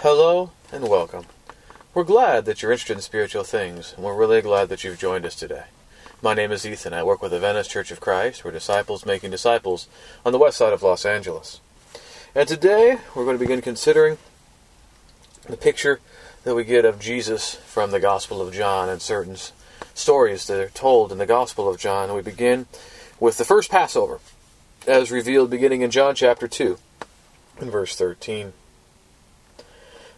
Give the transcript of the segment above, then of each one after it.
Hello and welcome. We're glad that you're interested in spiritual things, and we're really glad that you've joined us today. My name is Ethan. I work with the Venice Church of Christ. We're disciples making disciples on the west side of Los Angeles. And today we're going to begin considering the picture that we get of Jesus from the Gospel of John and certain stories that are told in the Gospel of John. And we begin with the first Passover, as revealed beginning in John chapter 2, in verse 13.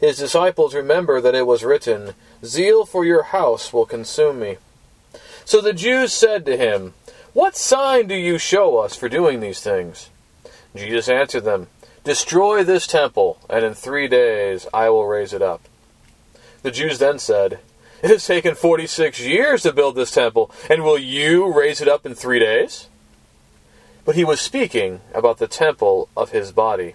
His disciples remember that it was written, Zeal for your house will consume me. So the Jews said to him, What sign do you show us for doing these things? Jesus answered them, Destroy this temple, and in three days I will raise it up. The Jews then said, It has taken forty six years to build this temple, and will you raise it up in three days? But he was speaking about the temple of his body.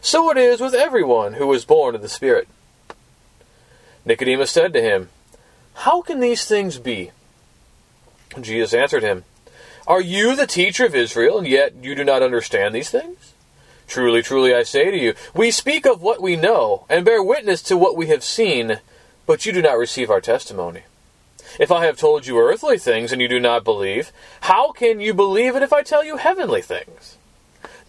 So it is with everyone who is born of the Spirit. Nicodemus said to him, How can these things be? Jesus answered him, Are you the teacher of Israel, and yet you do not understand these things? Truly, truly, I say to you, we speak of what we know, and bear witness to what we have seen, but you do not receive our testimony. If I have told you earthly things and you do not believe, how can you believe it if I tell you heavenly things?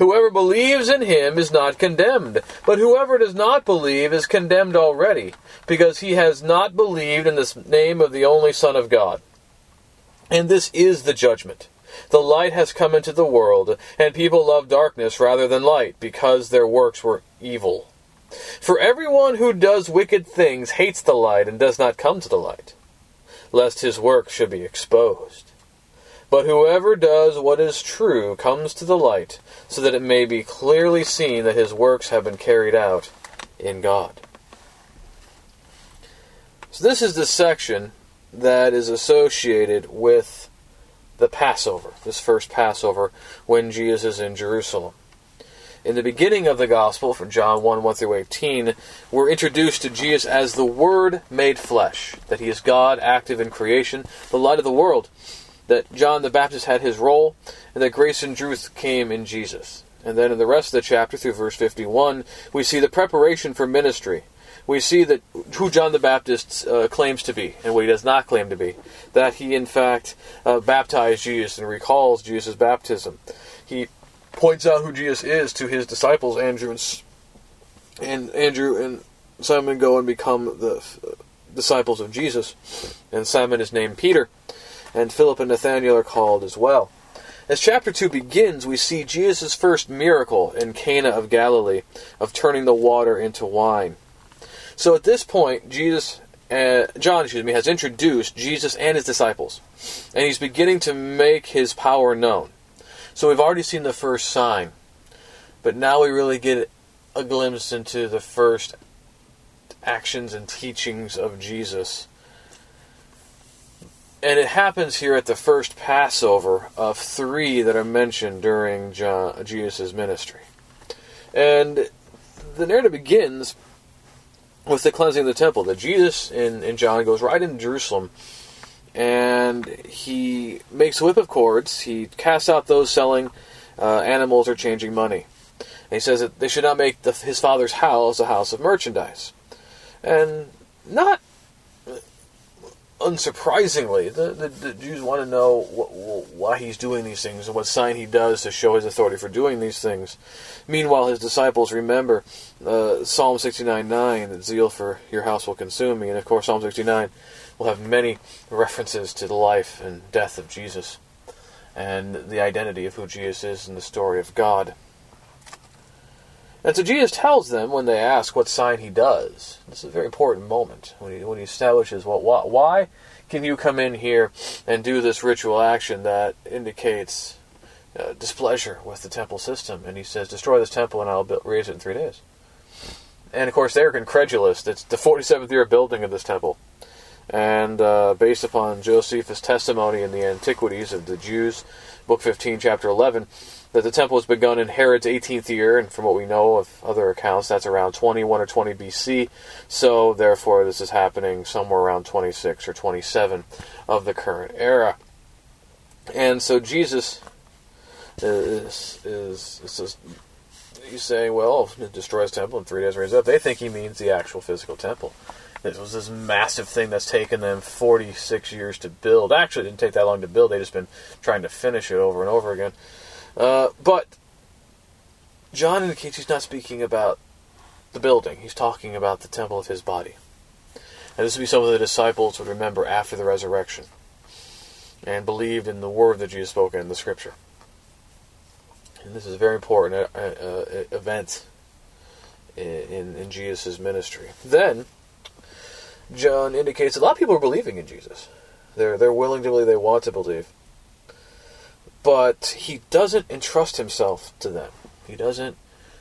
Whoever believes in him is not condemned, but whoever does not believe is condemned already, because he has not believed in the name of the only Son of God. And this is the judgment. The light has come into the world, and people love darkness rather than light, because their works were evil. For everyone who does wicked things hates the light and does not come to the light, lest his work should be exposed. But whoever does what is true comes to the light, so that it may be clearly seen that his works have been carried out in God. So, this is the section that is associated with the Passover, this first Passover, when Jesus is in Jerusalem. In the beginning of the Gospel, from John 1 1 through 18, we're introduced to Jesus as the Word made flesh, that he is God active in creation, the light of the world that John the Baptist had his role, and that grace and truth came in Jesus. And then in the rest of the chapter, through verse 51, we see the preparation for ministry, we see that who John the Baptist uh, claims to be and what he does not claim to be. That he, in fact, uh, baptized Jesus and recalls Jesus' baptism. He points out who Jesus is to his disciples, Andrew and, and Andrew and Simon go and become the uh, disciples of Jesus, and Simon is named Peter, and Philip and Nathanael are called as well. As chapter 2 begins, we see Jesus' first miracle in Cana of Galilee of turning the water into wine. So at this point, Jesus, uh, John, excuse me, has introduced Jesus and his disciples, and he's beginning to make his power known. So we've already seen the first sign, but now we really get a glimpse into the first actions and teachings of Jesus and it happens here at the first Passover of three that are mentioned during Jesus' ministry. And the narrative begins with the cleansing of the temple. That Jesus in, in John goes right into Jerusalem and he makes a whip of cords. He casts out those selling uh, animals or changing money. And he says that they should not make the, his father's house a house of merchandise. And not unsurprisingly, the, the, the, Jews want to know why he's doing these things and what sign he does to show his authority for doing these things. Meanwhile, his disciples remember uh, Psalm 69 9, that zeal for your house will consume me. And of course, Psalm 69 will have many references to the life and death of Jesus and the identity of who Jesus is in the story of God. And so Jesus tells them when they ask what sign he does. This is a very important moment when he, when he establishes what well, why can you come in here and do this ritual action that indicates uh, displeasure with the temple system? And he says, destroy this temple and I'll build, raise it in three days. And of course, they're incredulous. It's the 47th year building of this temple. And uh, based upon Josephus' testimony in the Antiquities of the Jews, Book 15, Chapter 11, that the temple was begun in Herod's 18th year, and from what we know of other accounts, that's around 21 or 20 BC. So, therefore, this is happening somewhere around 26 or 27 of the current era. And so, Jesus is, is, is, saying, well, it destroys temple in three days raise up. They think he means the actual physical temple. This was this massive thing that's taken them 46 years to build. Actually, it didn't take that long to build. They've just been trying to finish it over and over again. Uh, but John indicates he's not speaking about the building. He's talking about the temple of his body. And this would be something the disciples would remember after the resurrection and believed in the word that Jesus spoke in the scripture. And this is a very important uh, uh, event in, in Jesus' ministry. Then, John indicates a lot of people are believing in Jesus. They're, they're willing to believe, they want to believe but he doesn't entrust himself to them. He doesn't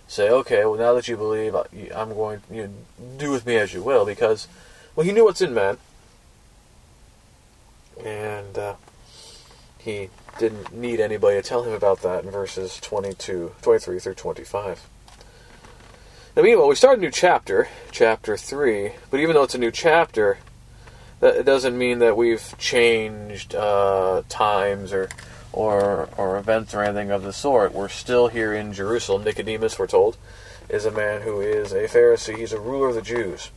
say, "Okay, well, now that you believe, I'm going, you know, do with me as you will," because, well, he knew what's in man, and uh, he didn't need anybody to tell him about that in verses 22, 23 through 25. Now, meanwhile, we start a new chapter, chapter 3, but even though it's a new chapter, that doesn't mean that we've changed uh, times or or or events or anything of the sort. We're still here in Jerusalem. Nicodemus, we're told, is a man who is a Pharisee. He's a ruler of the Jews,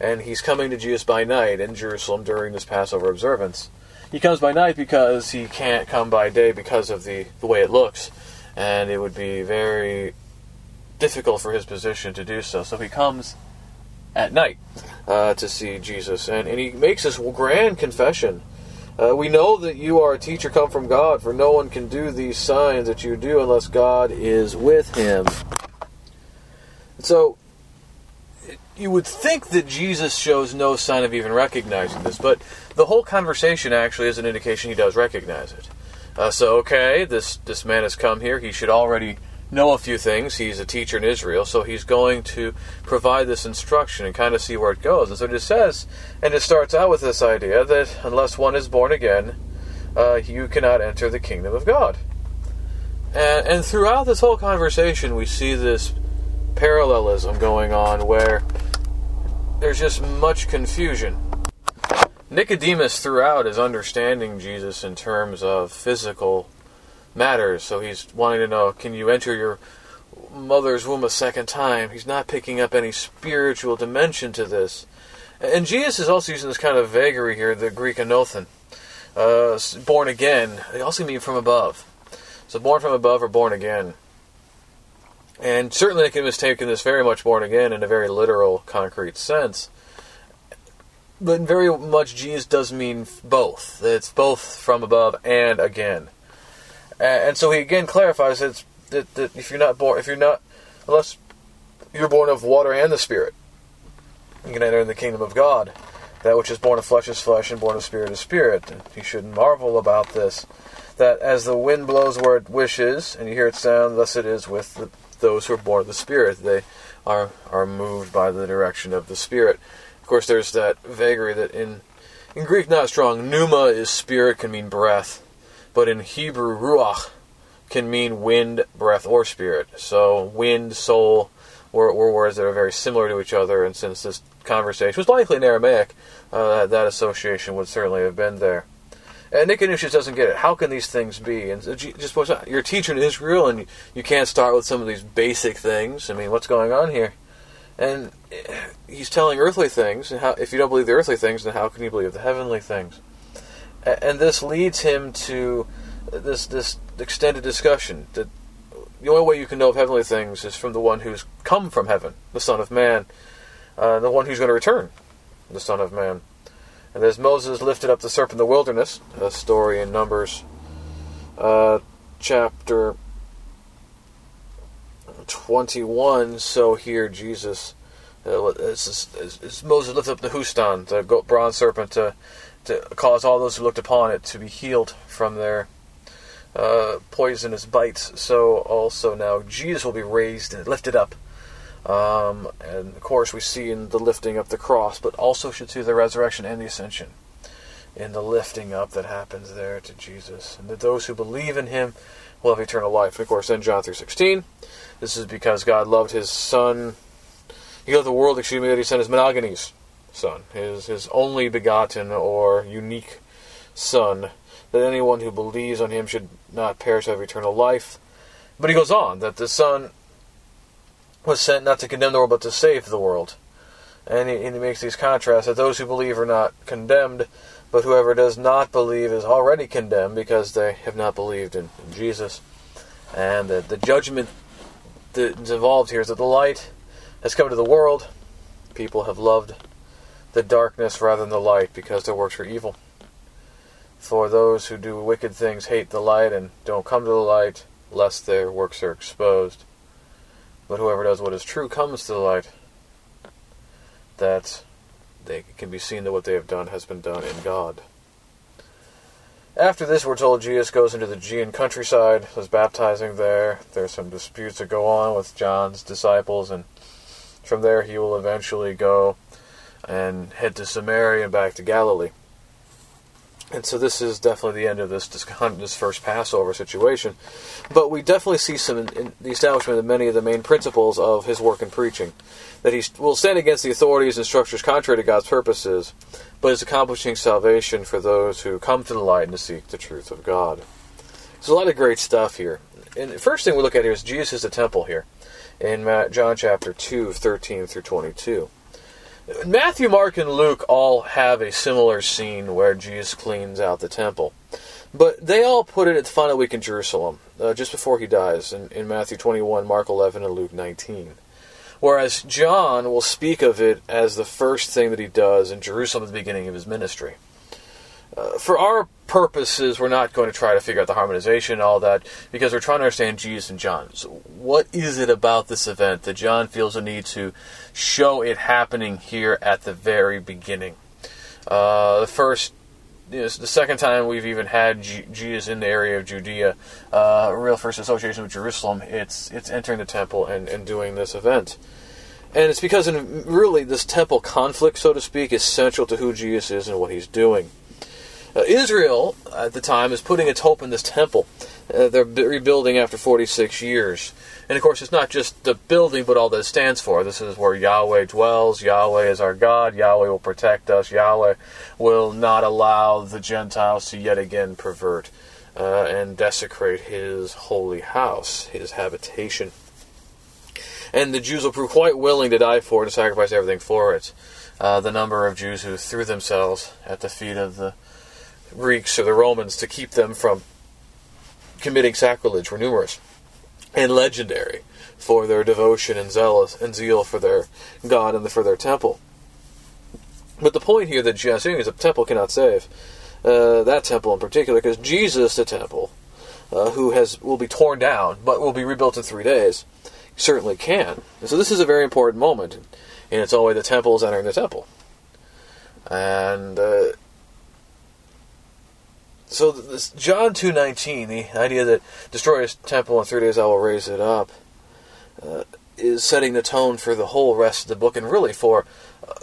and he's coming to Jesus by night in Jerusalem during this Passover observance. He comes by night because he can't come by day because of the the way it looks, and it would be very difficult for his position to do so. So he comes at night uh, to see Jesus, and, and he makes this grand confession uh, we know that you are a teacher come from God, for no one can do these signs that you do unless God is with him. So, you would think that Jesus shows no sign of even recognizing this, but the whole conversation actually is an indication he does recognize it. Uh, so, okay, this, this man has come here. He should already know a few things. He's a teacher in Israel, so he's going to provide this instruction and kind of see where it goes. And so it just says, and it starts out with this idea that unless one is born again, uh, you cannot enter the kingdom of God. And, and throughout this whole conversation, we see this parallelism going on where there's just much confusion. Nicodemus, throughout, is understanding Jesus in terms of physical matters. So he's wanting to know can you enter your mother's womb a second time. He's not picking up any spiritual dimension to this. And Jesus is also using this kind of vagary here, the Greek anothen. Uh, born again, they also mean from above. So born from above or born again. And certainly they can mistake this very much born again in a very literal, concrete sense. But very much Jesus does mean both. It's both from above and again. And so he again clarifies that, that, that if you're not born, if you're not, unless you're born of water and the Spirit, you can enter in the kingdom of God. That which is born of flesh is flesh, and born of spirit is spirit. And you shouldn't marvel about this. That as the wind blows where it wishes, and you hear it sound, thus it is with the, those who are born of the Spirit. They are are moved by the direction of the Spirit. Of course, there's that vagary that in in Greek not strong. Pneuma is spirit, can mean breath, but in Hebrew ruach can mean wind, breath, or spirit. So wind, soul were, were words that are very similar to each other, and since this conversation was likely in Aramaic, uh, that association would certainly have been there. And Nicodemus doesn't get it. How can these things be? And just you're in Israel, and you, you can't start with some of these basic things. I mean, what's going on here? And eh, he's telling earthly things. And how, if you don't believe the earthly things, then how can you believe the heavenly things? And this leads him to this this extended discussion that the only way you can know of heavenly things is from the one who's come from heaven, the Son of Man, uh, the one who's going to return, the Son of Man. And as Moses lifted up the serpent in the wilderness, a story in Numbers uh, chapter 21, so here Jesus, uh, as, as, as, Moses lifted up the Nehushtan, the bronze serpent, to, to cause all those who looked upon it to be healed from their uh, poisonous bites, so also now Jesus will be raised and lifted up. Um, and of course, we see in the lifting up the cross, but also should see the resurrection and the ascension in the lifting up that happens there to Jesus. And that those who believe in him will have eternal life. And of course, in John 3.16, this is because God loved his son. He loved the world, excuse me, that he sent his monogenes son, his, his only begotten or unique son that anyone who believes on him should not perish have eternal life. But he goes on that the Son was sent not to condemn the world but to save the world. And he, and he makes these contrasts that those who believe are not condemned, but whoever does not believe is already condemned because they have not believed in, in Jesus. And that the judgment that is involved here is that the light has come to the world. People have loved the darkness rather than the light because their works are evil. For those who do wicked things hate the light and don't come to the light, lest their works are exposed. But whoever does what is true comes to the light, that they can be seen that what they have done has been done in God. After this, we're told Jesus goes into the Judean countryside, is baptizing there. There's some disputes that go on with John's disciples, and from there he will eventually go and head to Samaria and back to Galilee. And so this is definitely the end of this this first Passover situation. But we definitely see some in, in the establishment of many of the main principles of his work and preaching. That he will stand against the authorities and structures contrary to God's purposes, but is accomplishing salvation for those who come to the light and to seek the truth of God. There's a lot of great stuff here. And the first thing we look at here is Jesus is the temple here in John chapter 2, 13 through 22. Matthew, Mark, and Luke all have a similar scene where Jesus cleans out the temple. But they all put it at the final week in Jerusalem, uh, just before he dies, in, in Matthew 21, Mark 11, and Luke 19. Whereas John will speak of it as the first thing that he does in Jerusalem at the beginning of his ministry. Uh, for our purposes, we're not going to try to figure out the harmonization and all that because we're trying to understand Jesus and John. So, what is it about this event that John feels a need to show it happening here at the very beginning? Uh, the first, the second time we've even had Jesus in the area of Judea, uh, real first association with Jerusalem, it's it's entering the temple and, and doing this event. And it's because in really this temple conflict, so to speak, is central to who Jesus is and what he's doing. Uh, Israel at the time is putting its hope in this temple. Uh, they're rebuilding after 46 years. And of course, it's not just the building, but all that it stands for. This is where Yahweh dwells. Yahweh is our God. Yahweh will protect us. Yahweh will not allow the Gentiles to yet again pervert uh, and desecrate his holy house, his habitation. and the Jews will prove quite willing to die for it, to sacrifice everything for it. Uh, the number of Jews who threw themselves at the feet of the Greeks or the Romans to keep them from committing sacrilege were numerous and legendary for their devotion and zealous and zeal for their God and for their temple. But the point here that Jesus is a temple cannot save uh, that temple in particular, because Jesus, the temple, uh, who has will be torn down but will be rebuilt in three days, certainly can. And so this is a very important moment and its way. The temple is entering the temple, and uh, so this John two nineteen, the idea that destroy his temple in three days I will raise it up, uh, is setting the tone for the whole rest of the book, and really for uh,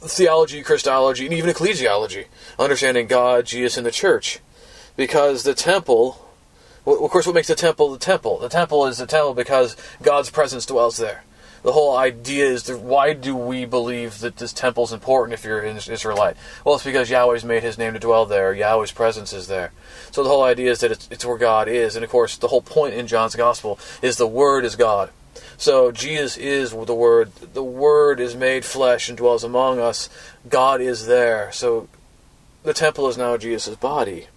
theology, Christology, and even ecclesiology, understanding God, Jesus, and the church. Because the temple, of course, what makes the temple the temple? The temple is the temple because God's presence dwells there. The whole idea is that why do we believe that this temple is important if you're an Israelite? Well, it's because Yahweh's made his name to dwell there, Yahweh's presence is there. So the whole idea is that it's, it's where God is. And of course, the whole point in John's gospel is the Word is God. So Jesus is the Word. The Word is made flesh and dwells among us. God is there. So the temple is now Jesus' body.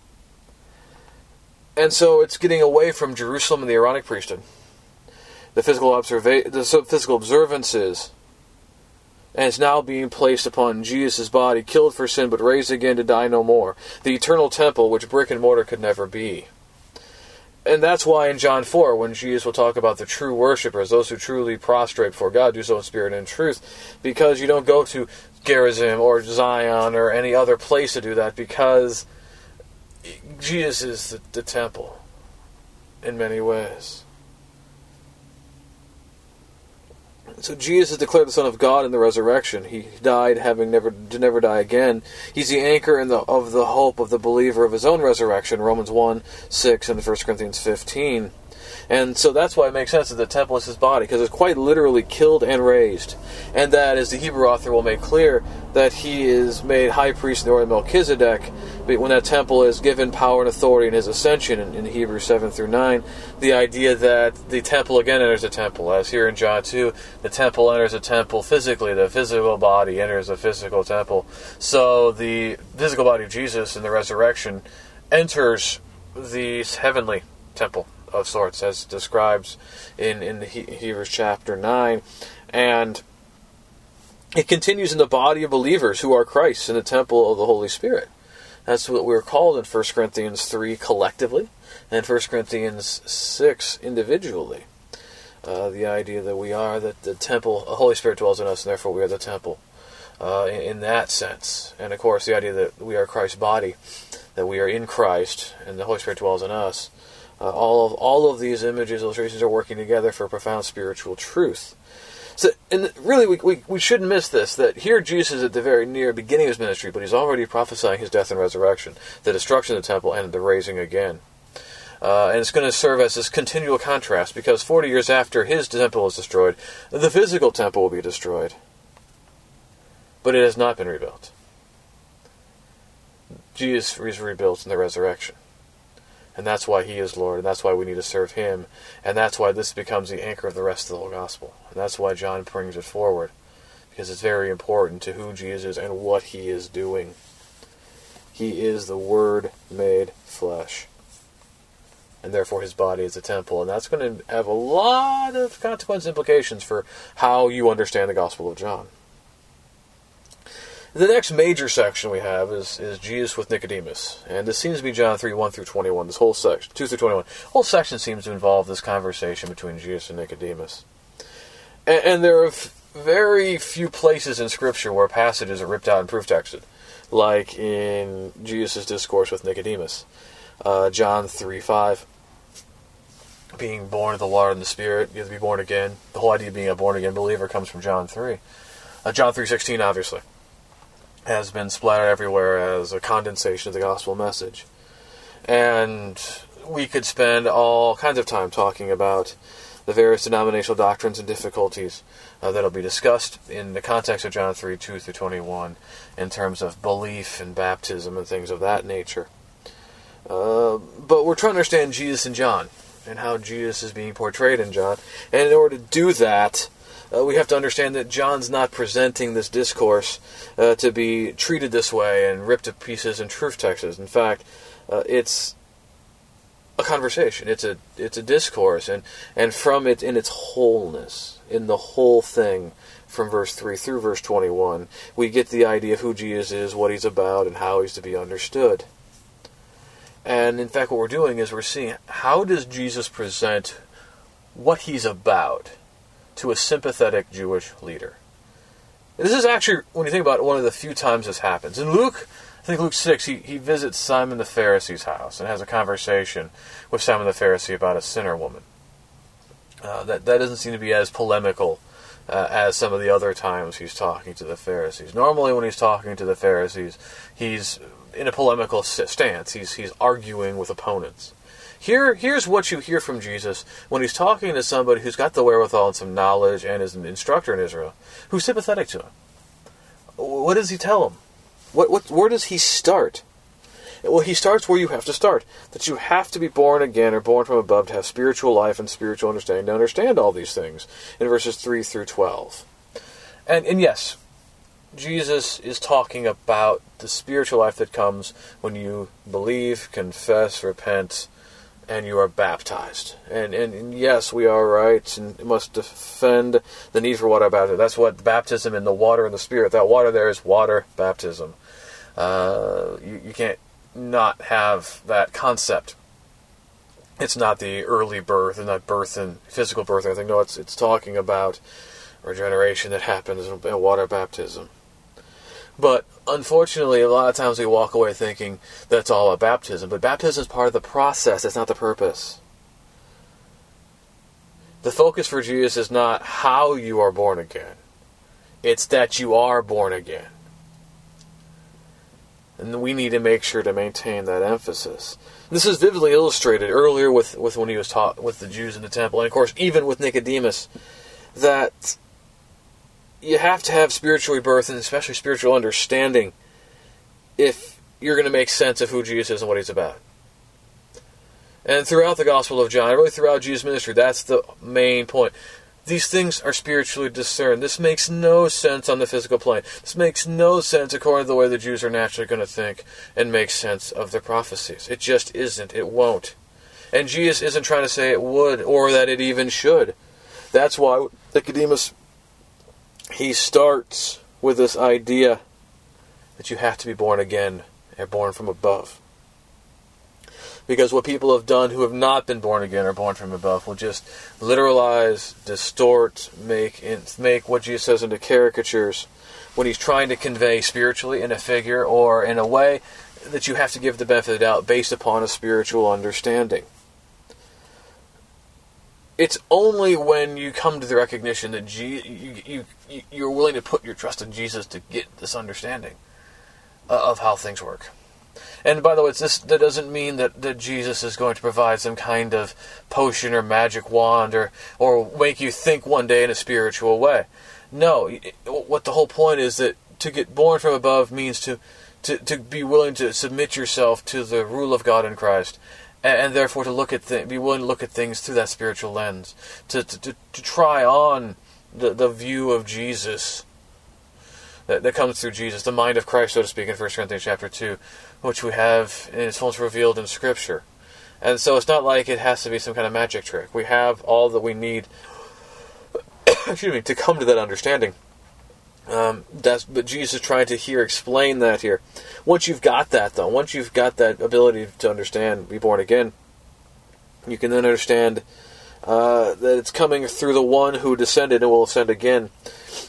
And so it's getting away from Jerusalem and the Aaronic priesthood, the physical observa- the physical observances, and it's now being placed upon Jesus' body, killed for sin but raised again to die no more. The eternal temple, which brick and mortar could never be and that's why in John 4, when Jesus will talk about the true worshippers, those who truly prostrate before God, do so in spirit and truth, because you don't go to Gerizim or Zion or any other place to do that, because Jesus is the, the temple in many ways. So Jesus is declared the Son of God in the resurrection. He died, having never to never die again. He's the anchor in the, of the hope of the believer of his own resurrection. Romans one six and 1 Corinthians fifteen. And so that's why it makes sense that the temple is his body, because it's quite literally killed and raised. And that, as the Hebrew author will make clear, that he is made high priest in the order of Melchizedek, when that temple is given power and authority in his ascension in, in Hebrews 7 through 9. The idea that the temple again enters a temple, as here in John 2, the temple enters a temple physically, the physical body enters a physical temple. So the physical body of Jesus in the resurrection enters the heavenly temple of sorts, as describes in in Hebrews chapter nine, and it continues in the body of believers who are Christ in the temple of the Holy Spirit. That's what we're called in 1 Corinthians 3 collectively, and 1 Corinthians 6 individually. Uh, the idea that we are that the temple, the Holy Spirit dwells in us, and therefore we are the temple. Uh, in, in, that sense, and of course, the idea that we are Christ's body, that we are in Christ, and the Holy Spirit dwells in us, uh, all of all of these images, illustrations are working together for profound spiritual truth. So, and really, we, we, we shouldn't miss this that here Jesus is at the very near beginning of his ministry, but he's already prophesying his death and resurrection, the destruction of the temple, and the raising again. Uh, and it's going to serve as this continual contrast because 40 years after his temple is destroyed, the physical temple will be destroyed. But it has not been rebuilt. Jesus is rebuilt in the resurrection. And that's why he is Lord, and that's why we need to serve him, and that's why this becomes the anchor of the rest of the whole gospel. And that's why John brings it forward, because it's very important to who Jesus is and what he is doing. He is the Word made flesh. And therefore, his body is a temple. And that's going to have a lot of consequence implications for how you understand the Gospel of John. The next major section we have is, is Jesus with Nicodemus. And this seems to be John 3 1 through 21. This whole section, 2 through 21. whole section seems to involve this conversation between Jesus and Nicodemus. And, and there are very few places in Scripture where passages are ripped out and proof texted, like in Jesus' discourse with Nicodemus. Uh, John 3 5. Being born of the water and the Spirit, you have to be born again. The whole idea of being a born again believer comes from John 3. Uh, John 3.16, obviously has been splattered everywhere as a condensation of the gospel message. And we could spend all kinds of time talking about the various denominational doctrines and difficulties uh, that'll be discussed in the context of John 3 2 through 21 in terms of belief and baptism and things of that nature. Uh, but we're trying to understand Jesus and John and how Jesus is being portrayed in John. And in order to do that, uh, we have to understand that John's not presenting this discourse uh, to be treated this way and ripped to pieces in proof texts. In fact, uh, it's a conversation. It's a it's a discourse, and and from it in its wholeness, in the whole thing, from verse three through verse twenty one, we get the idea of who Jesus is, what he's about, and how he's to be understood. And in fact, what we're doing is we're seeing how does Jesus present what he's about to a sympathetic Jewish leader. this is actually, when you think about it, one of the few times this happens. In Luke, I think Luke 6, he, he visits Simon the Pharisee's house and has a conversation with Simon the Pharisee about a sinner woman. Uh, that, that doesn't seem to be as polemical uh, as some of the other times he's talking to the Pharisees. Normally, when he's talking to the Pharisees, he's in a polemical stance. He's he's arguing with opponents. Here, here's what you hear from Jesus when he's talking to somebody who's got the wherewithal and some knowledge and is an instructor in Israel, who's sympathetic to him. What does he tell him? What, what, where does he start? Well, he starts where you have to start. That you have to be born again or born from above to have spiritual life and spiritual understanding to understand all these things in verses 3 through 12. And, and yes, Jesus is talking about the spiritual life that comes when you believe, confess, repent, and you are baptized. And, and, yes, we are right and must defend the need for water baptism. That's what baptism in the water and the Spirit. That water there is water baptism. Uh, you, you can't not have that concept. It's not the early birth and not birth and physical birth. I think no, it's it's talking about regeneration that happens in water baptism. But unfortunately, a lot of times we walk away thinking that's all about baptism. But baptism is part of the process, it's not the purpose. The focus for Jesus is not how you are born again, it's that you are born again. And we need to make sure to maintain that emphasis. This is vividly illustrated earlier with, with when he was taught with the Jews in the temple, and of course, even with Nicodemus, that you have to have spiritual rebirth and especially spiritual understanding if you're going to make sense of who Jesus is and what he's about. And throughout the Gospel of John, really throughout Jesus' ministry, that's the main point. These things are spiritually discerned. This makes no sense on the physical plane. This makes no sense according to the way the Jews are naturally going to think and make sense of their prophecies. It just isn't. It won't. And Jesus isn't trying to say it would or that it even should. That's why Nicodemus he starts with this idea that you have to be born again and born from above. Because what people have done who have not been born again or born from above will just literalize, distort, make make what Jesus says into caricatures when he's trying to convey spiritually in a figure or in a way that you have to give the benefit of the doubt based upon a spiritual understanding it's only when you come to the recognition that G- you, you, you're willing to put your trust in Jesus to get this understanding uh, of how things work. And by the way, this, that doesn't mean that, that Jesus is going to provide some kind of potion or magic wand or, or make you think one day in a spiritual way. No, what the whole point is that to get born from above means to, to, to be willing to submit yourself to the rule of God in Christ and, and therefore to look at th- be willing to look at things through that spiritual lens, to to, to, to try on the, the view of Jesus that, that comes through Jesus, the mind of Christ, so to speak, in 1 Corinthians chapter 2, which we have in its fullness revealed in Scripture. And so it's not like it has to be some kind of magic trick. We have all that we need excuse me, to come to that understanding. Um, that's but Jesus is trying to here explain that here. Once you've got that though, once you've got that ability to understand, be born again, you can then understand uh, that it's coming through the one who descended and will ascend again,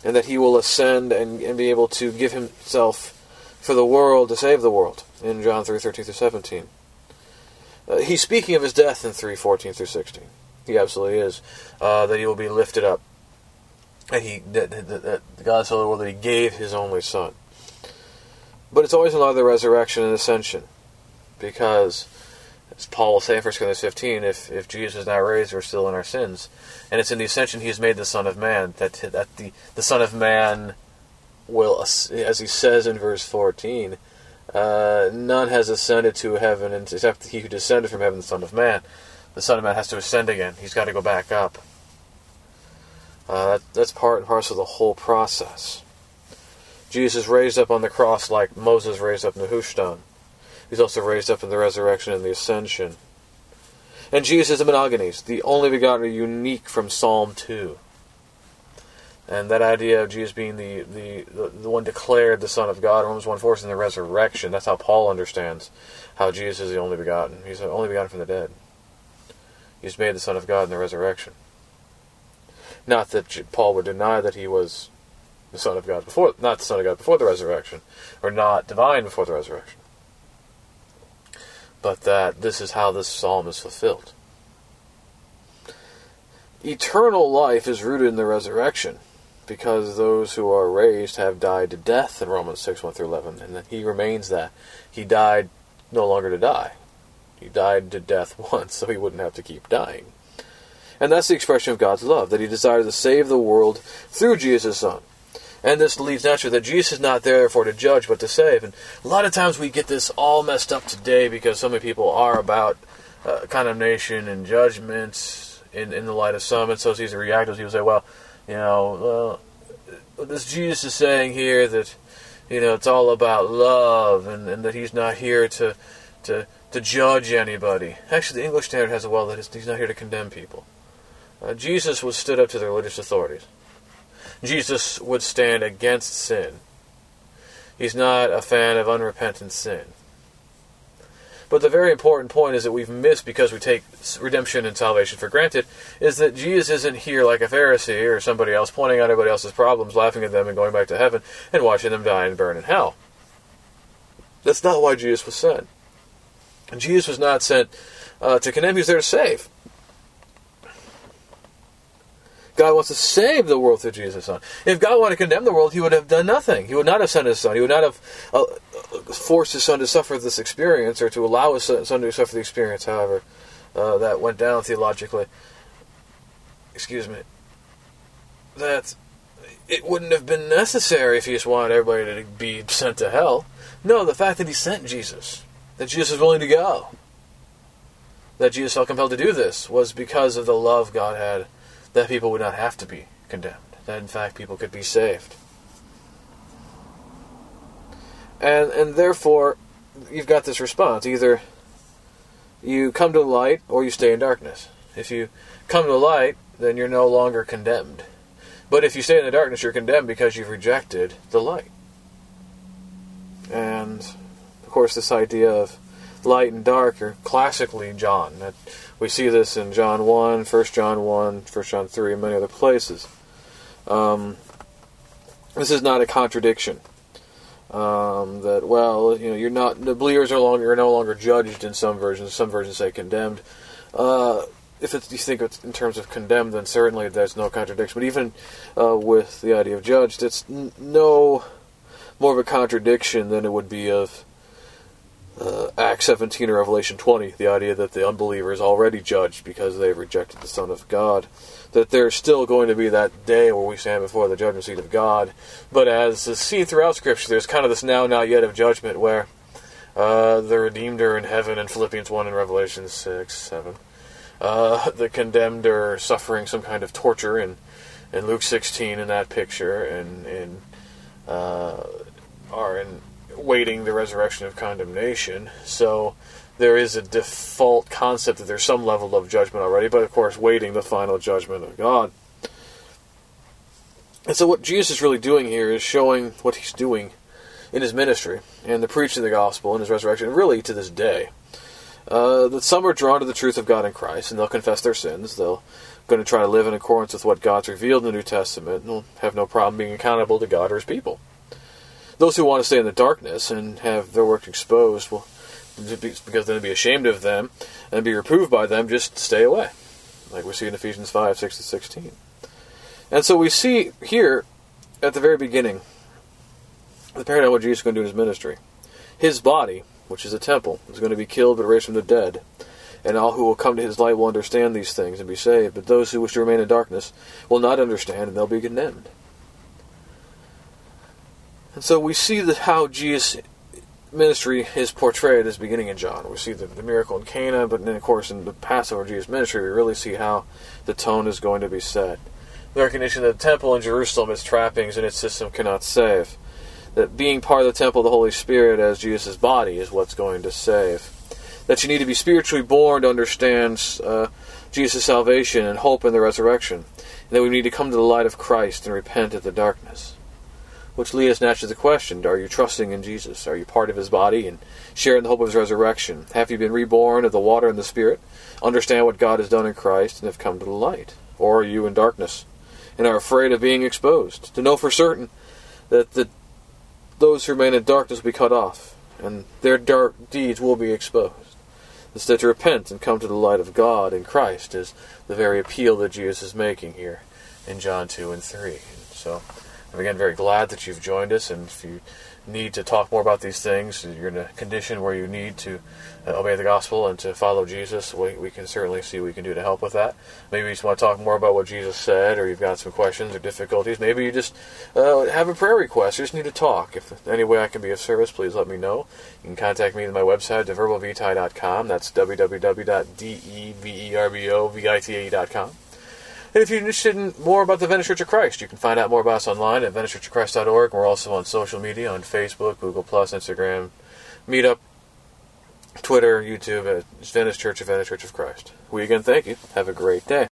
and that he will ascend and, and be able to give himself for the world to save the world in John three thirteen through seventeen. Uh, he's speaking of his death in three fourteen through sixteen. He absolutely is. Uh, that he will be lifted up that he that, that, that God so the world that he gave his only son. But it's always in light of the resurrection and ascension. Because as Paul will say in 1 Corinthians 15, if, if Jesus is not raised, we're still in our sins. And it's in the ascension he has made the Son of Man, that, that the, the Son of Man will, as he says in verse 14, uh, none has ascended to heaven except he who descended from heaven, the Son of Man. the Son of Man has to ascend again. He's got to go back up. Uh, that, that's part and parcel of the whole process. Jesus raised up on the cross like Moses raised up Nehushtan. He's also raised up in the resurrection and the ascension. And Jesus is a monogenes, the only begotten, unique from Psalm 2. And that idea of Jesus being the, the, the, the one declared the Son of God, Romans 1 4 in the resurrection. That's how Paul understands how Jesus is the only begotten. He's the only begotten from the dead. He's made the Son of God in the resurrection. Not that Paul would deny that he was the Son of God before, not the Son of God before the resurrection, or not divine before the resurrection, but that this is how this psalm is fulfilled. Eternal life is rooted in the resurrection, because those who are raised have died to death in Romans 6 1 through 11, and that he remains that. He died no longer to die. He died to death once, so he wouldn't have to keep dying. And that's the expression of God's love, that he desired to save the world through Jesus' Son. And this leads naturally that Jesus is not there for to judge, but to save. And a lot of times we get this all messed up today because so many people are about uh, condemnation and judgment in, in the light of some. And so it's easy to react as people say, well, you know, this Jesus is saying here that, you know, it's all about love and, and that he's not here to, to, to judge anybody. Actually, the English Standard has a well that he's not here to condemn people. Uh, Jesus would stood up to the religious authorities. Jesus would stand against sin. He's not a fan of unrepentant sin. But the very important point is that we've missed because we take redemption and salvation for granted is that Jesus isn't here like a Pharisee or somebody else pointing out everybody else's problems, laughing at them, and going back to heaven and watching them die and burn in hell. That's not why Jesus was sent. And Jesus was not sent uh, to condemn, he was there to save. God wants to save the world through Jesus' Son. If God wanted to condemn the world, He would have done nothing. He would not have sent His Son. He would not have uh, forced His Son to suffer this experience or to allow His Son to suffer the experience, however, uh, that went down theologically. Excuse me. That it wouldn't have been necessary if He just wanted everybody to be sent to hell. No, the fact that He sent Jesus, that Jesus was willing to go, that Jesus felt compelled to do this, was because of the love God had that people would not have to be condemned, that in fact people could be saved. And, and therefore, you've got this response either you come to the light or you stay in darkness. If you come to the light, then you're no longer condemned. But if you stay in the darkness, you're condemned because you've rejected the light. And, of course, this idea of light and dark are classically John. We see this in John 1, 1 John 1, 1 John 3, and many other places. Um, this is not a contradiction. Um, that well, you know, you're not the believers are longer are no longer judged in some versions. Some versions say condemned. Uh, if you think in terms of condemned, then certainly there's no contradiction. But even uh, with the idea of judged, it's n- no more of a contradiction than it would be of uh, Acts 17 or Revelation 20, the idea that the unbeliever is already judged because they've rejected the Son of God, that there's still going to be that day where we stand before the judgment seat of God. But as is seen throughout Scripture, there's kind of this now, not yet of judgment where uh, the redeemed are in heaven in Philippians 1 and Revelation 6, 7. Uh, the condemned are suffering some kind of torture in, in Luke 16 in that picture, and, and uh, are in waiting the resurrection of condemnation. So there is a default concept that there's some level of judgment already, but of course, waiting the final judgment of God. And so, what Jesus is really doing here is showing what he's doing in his ministry and the preaching of the gospel and his resurrection, really to this day. Uh, that some are drawn to the truth of God in Christ, and they'll confess their sins. They'll going to try to live in accordance with what God's revealed in the New Testament, and will have no problem being accountable to God or His people. Those who want to stay in the darkness and have their work exposed will, because then be ashamed of them and be reproved by them, just stay away. Like we see in Ephesians 5 6 to 16. And so we see here at the very beginning the paradigm of what Jesus is going to do in his ministry. His body, which is a temple, is going to be killed but raised from the dead. And all who will come to his light will understand these things and be saved. But those who wish to remain in darkness will not understand and they'll be condemned. And so we see that how Jesus ministry is portrayed as beginning in John. We see the, the miracle in Cana, but then, of course, in the Passover Jesus' ministry, we really see how the tone is going to be set. The recognition that the temple in Jerusalem, its trappings, and its system cannot save. That being part of the temple of the Holy Spirit as Jesus' body is what's going to save. That you need to be spiritually born to understand uh, Jesus' salvation and hope in the resurrection. And that we need to come to the light of Christ and repent of the darkness. Which leads us naturally to the question Are you trusting in Jesus? Are you part of his body and sharing the hope of his resurrection? Have you been reborn of the water and the Spirit? Understand what God has done in Christ and have come to the light? Or are you in darkness and are afraid of being exposed? To know for certain that the, those who remain in darkness will be cut off, and their dark deeds will be exposed. Instead, to repent and come to the light of God in Christ is the very appeal that Jesus is making here in John 2 and 3. So, I'm again very glad that you've joined us, and if you need to talk more about these things, you're in a condition where you need to uh, obey the gospel and to follow Jesus, we, we can certainly see what we can do to help with that. Maybe you just want to talk more about what Jesus said, or you've got some questions or difficulties. Maybe you just uh, have a prayer request. You just need to talk. If any way I can be of service, please let me know. You can contact me at my website, deverbovitae.com. That's www.deverbovitae.com. And if you're interested in more about the Venice Church of Christ, you can find out more about us online at VeniceChurchOfChrist.org. We're also on social media on Facebook, Google Plus, Instagram, Meetup, Twitter, YouTube at Venice Church of Venice Church of Christ. We again thank you. Have a great day.